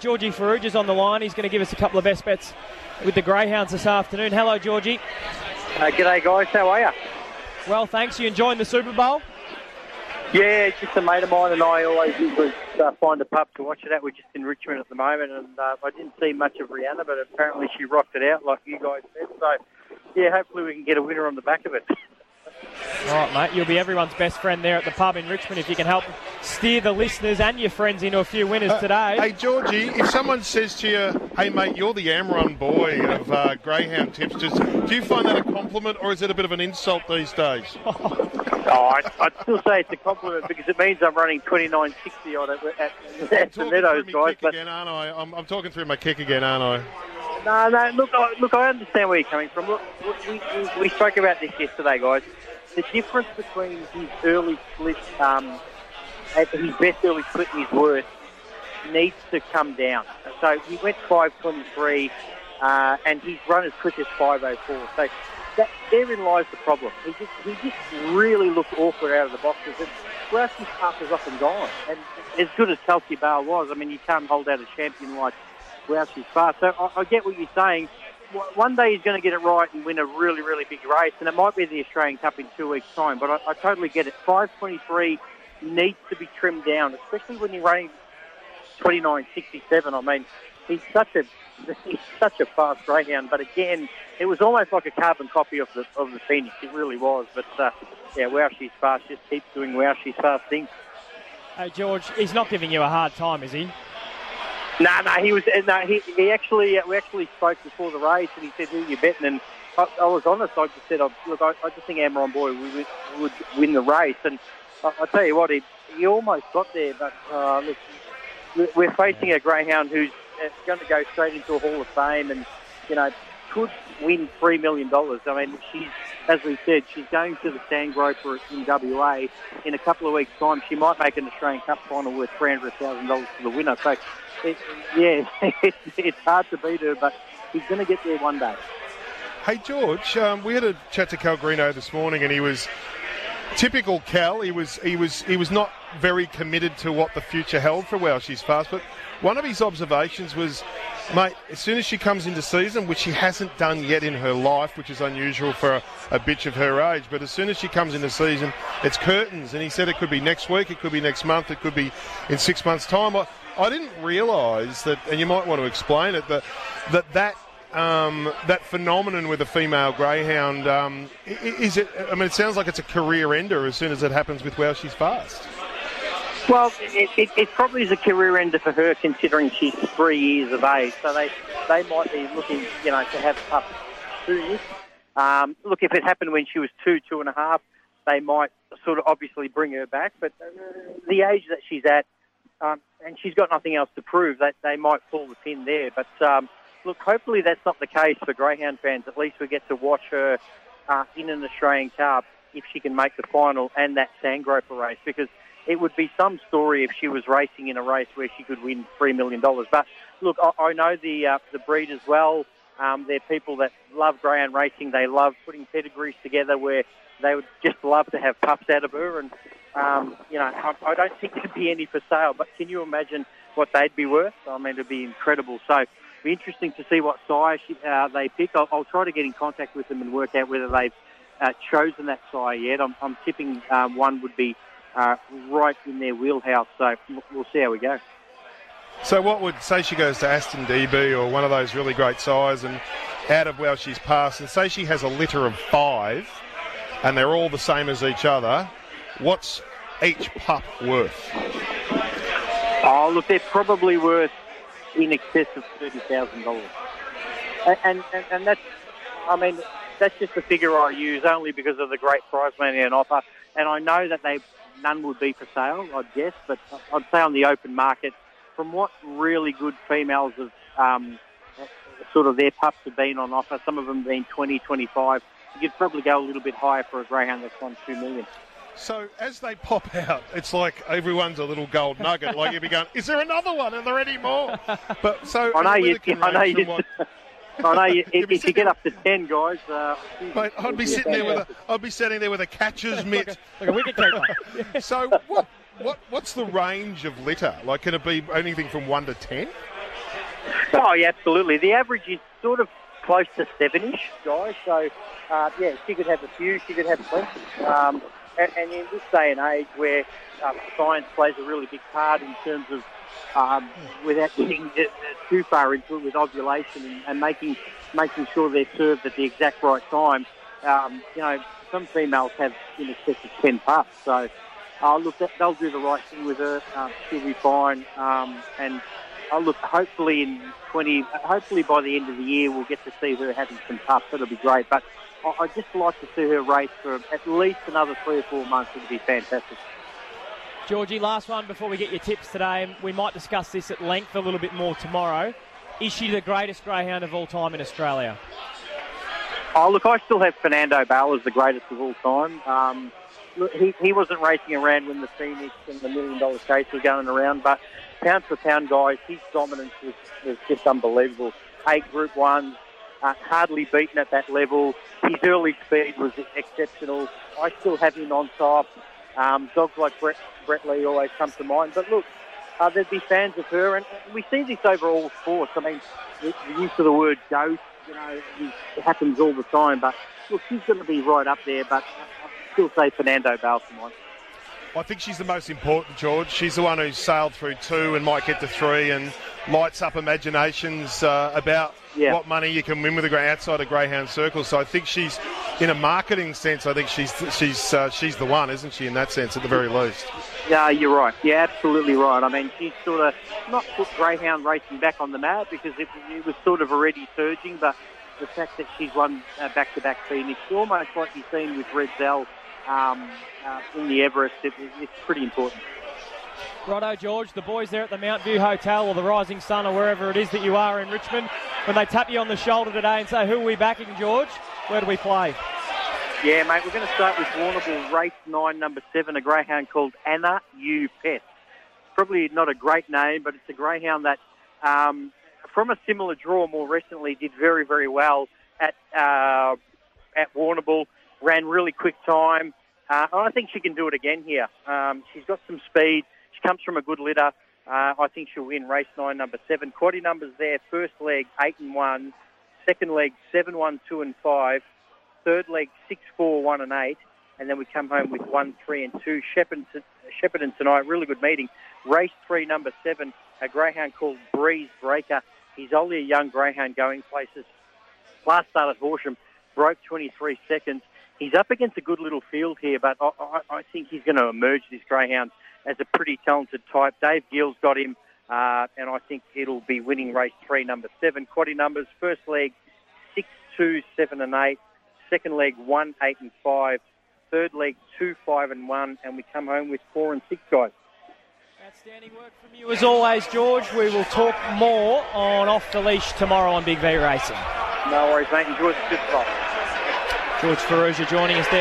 Georgie Farrugia is on the line. He's going to give us a couple of best bets with the Greyhounds this afternoon. Hello, Georgie. Uh, g'day, guys. How are you? Well, thanks. You enjoying the Super Bowl? Yeah, it's just a mate of mine and I always usually uh, find a pub to watch it at. We're just in Richmond at the moment, and uh, I didn't see much of Rihanna, but apparently she rocked it out like you guys said. So, yeah, hopefully we can get a winner on the back of it. All right, mate. You'll be everyone's best friend there at the pub in Richmond if you can help steer the listeners and your friends into a few winners Uh, today. Hey, Georgie, if someone says to you, hey, mate, you're the Amron boy of uh, Greyhound Tipsters, do you find that a compliment or is it a bit of an insult these days? Oh, I, I'd still say it's a compliment because it means I'm running 29.60 on it at, at, at the Talking Meadows, through my guys. kick But again, aren't I? I'm, I'm talking through my kick again, aren't I? No, no, look, I, look, I understand where you're coming from. Look, we, we, we spoke about this yesterday, guys. The difference between his early split, um, his best early split and his worst, needs to come down. So he went 5.23, uh, and he's run as quick as 5.04. So that, therein lies the problem. He just, he just really looked awkward out of the boxes. And Rouse's path was up and gone. And as good as Kelsey Bale was, I mean, you can't hold out a champion like Wow She's Fast. So I, I get what you're saying. One day he's going to get it right and win a really, really big race, and it might be the Australian Cup in two weeks' time. But I, I totally get it. 5.23 needs to be trimmed down, especially when you're running 29.67. I mean, he's such a he's such a fast greyhound. But again, it was almost like a carbon copy of the of the Phoenix. It really was. But uh, yeah, wow, she's fast. Just keeps doing wow, she's fast things. Hey, George, he's not giving you a hard time, is he? No, no, he was. No, he, he actually uh, we actually spoke before the race, and he said, "Who are you betting?" And I, I was honest. I just said, oh, "Look, I, I just think Amron Boy would, would win the race." And I, I tell you what, he, he almost got there. But uh, look, we- we're facing a greyhound who's uh, going to go straight into a Hall of Fame, and you know could win three million dollars. I mean, she's as we said, she's going to the Sand Groper in WA in a couple of weeks' time. She might make an Australian Cup final worth three hundred thousand dollars for the winner. So, it, yeah, it's, hard to beat her, but she's going to get there one day. Hey, George, um, we had a chat to Cal Greeno this morning and he was typical Cal. He was he was he was not very committed to what the future held for Wow She's Fast, but one of his observations was, mate, as soon as she comes into season, which she hasn't done yet in her life, which is unusual for a, a bitch of her age, but as soon as she comes into season, it's curtains. And he said it could be next week, it could be next month, it could be in six months' time. I, I didn't realise that, and you might want to explain it, that that that um, that phenomenon with a female greyhound um, is it? I mean, it sounds like it's a career ender as soon as it happens with Wow She's Fast. Well, it, it, it probably is a career ender for her, considering she's three years of age. So they they might be looking, you know, to have pups soon. Um, look, if it happened when she was two, two and a half, they might sort of obviously bring her back. But the age that she's at, um, and she's got nothing else to prove, that they might pull the pin there. But um, look, hopefully that's not the case for greyhound fans. At least we get to watch her uh, in an Australian Cup if she can make the final and that Sandgroper race because it would be some story if she was racing in a race where she could win three million dollars. But look, I, I know the uh, the breed as well. Um, they're people that love greyhound racing. They love putting pedigrees together where they would just love to have pups out of her. And um, you know, I, I don't think there'd be any for sale. But can you imagine what they'd be worth? I mean, it'd be incredible. So. Be interesting to see what she, uh, they pick. I'll, I'll try to get in contact with them and work out whether they've uh, chosen that sire yet. I'm, I'm tipping um, one would be uh, right in their wheelhouse. So we'll- see how we go. So, what would say she goes to Aston Dee Bee or one of those really great sires and out of Wow She's Fast, and say she has a litter of five, and they're all the same as each other. What's each pup worth? Oh, look, they're probably worth in excess of thirty thousand dollars, and, and and that's, I mean, that's just the figure I use only because of the great prize money and offer. And I know that they none would be for sale, I'd guess, but I'd say on the open market, from what really good females have, um, sort of their pups have been on offer. Some of them have been 20, 25. you'd probably go a little bit higher for a greyhound that's won two million. So, as they pop out, it's like everyone's a little gold nugget. like you'd be going, "Is there another one? Are there any more?" But so I know you. I know you. I know you, if, if you get up to ten guys, uh, Mate, I'd be sitting there with a, I'd be sitting there with a catcher's mitt. Like a wicket keeper. So what, what, what's the range of litter? Like, can it be anything from one to ten? Oh, yeah, absolutely. The average is sort of close to seven-ish, guys. So, uh, yeah, she could have a few, she could have plenty. Um, and, and in this day and age where uh, science plays a really big part in terms of, um, without getting too far into it with ovulation and, and making making sure they're served at the exact right time, um, you know, some females have in excess of 10 pups. So, uh, look, they'll do the right thing with her. Um, she'll be fine. Um, and uh, look, hopefully in 20, hopefully by the end of the year, we'll get to see her having some pups. That'll be great. But I, I'd just like to see her race for at least another three or four months. It'd be fantastic. Georgie, last one before we get your tips today, we might discuss this at length a little bit more tomorrow. Is she the greatest greyhound of all time in Australia? Oh, look, I still have Fernando Bale as the greatest of all time. Um, he, he wasn't racing around when the Phoenix and the Million Dollar Chase were going around, but pound for pound, guys, his dominance was, was just unbelievable. Eight Group Ones, uh, hardly beaten at that level. His early speed was exceptional. I still have him on top. Um, dogs like Brett, Always comes to mind. But look, uh, there'd be fans of her, and we see this over all sports. I mean, the, the use of the word ghost, you know, it happens all the time. But look, she's going to be right up there. But I still say Fernando Bale for mine. I think she's the most important, George. She's the one who's sailed through two and might get to three and lights up imaginations uh, about Yeah. what money you can win with a outside of greyhound circles. So I think she's, in a marketing sense, I think she's she's uh, she's the one, isn't she? In that sense, at the very least. Yeah, you're right. Yeah, absolutely right. I mean, she's sort of not put greyhound racing back on the map because it, it was sort of already surging, but the fact that she's won uh, back-to-back Phoenix, almost like you've seen with Red Zell um, uh, in the Everest, it, it's pretty important. Righto, George. The boys there at the Mount View Hotel or the Rising Sun or wherever it is that you are in Richmond, when they tap you on the shoulder today and say, Who are we backing, George? Where do we play? Yeah, mate, we're going to start with Warrnambool Race 9, number 7, a greyhound called Anna U Pet. Probably not a great name, but it's a greyhound that, um, from a similar draw more recently, did very, very well at uh, at Warrnambool, ran really quick time. Uh, I think she can do it again here. Um, she's got some speed. She comes from a good litter. Uh, I think she'll win race 9, number 7. Quaddy numbers there. First leg, 8 and 1. Second leg, 7, 1, 2 and 5 third leg six, four, one, and eight, and then we come home with one, three, and two. Shepparton, Shepparton tonight, really good meeting. Race three, number seven, a greyhound called Breeze Breaker. He's only a young greyhound going places. Last start at Horsham, broke 23 seconds. He's up against a good little field here, but I, I, I think he's going to emerge this greyhound as a pretty talented type. Dave Gill's got him, uh, and I think it'll be winning race three, number seven. Quaddy numbers, first leg, six, two, seven, and eight. Second leg, one, eight, and five. Third leg, two, five, and one. And we come home with four and six guys. Outstanding work from you as always, George. We will talk more on Off the Leash tomorrow on Big V Racing. No worries, mate. Enjoy the good stuff. George Farrugia joining us there.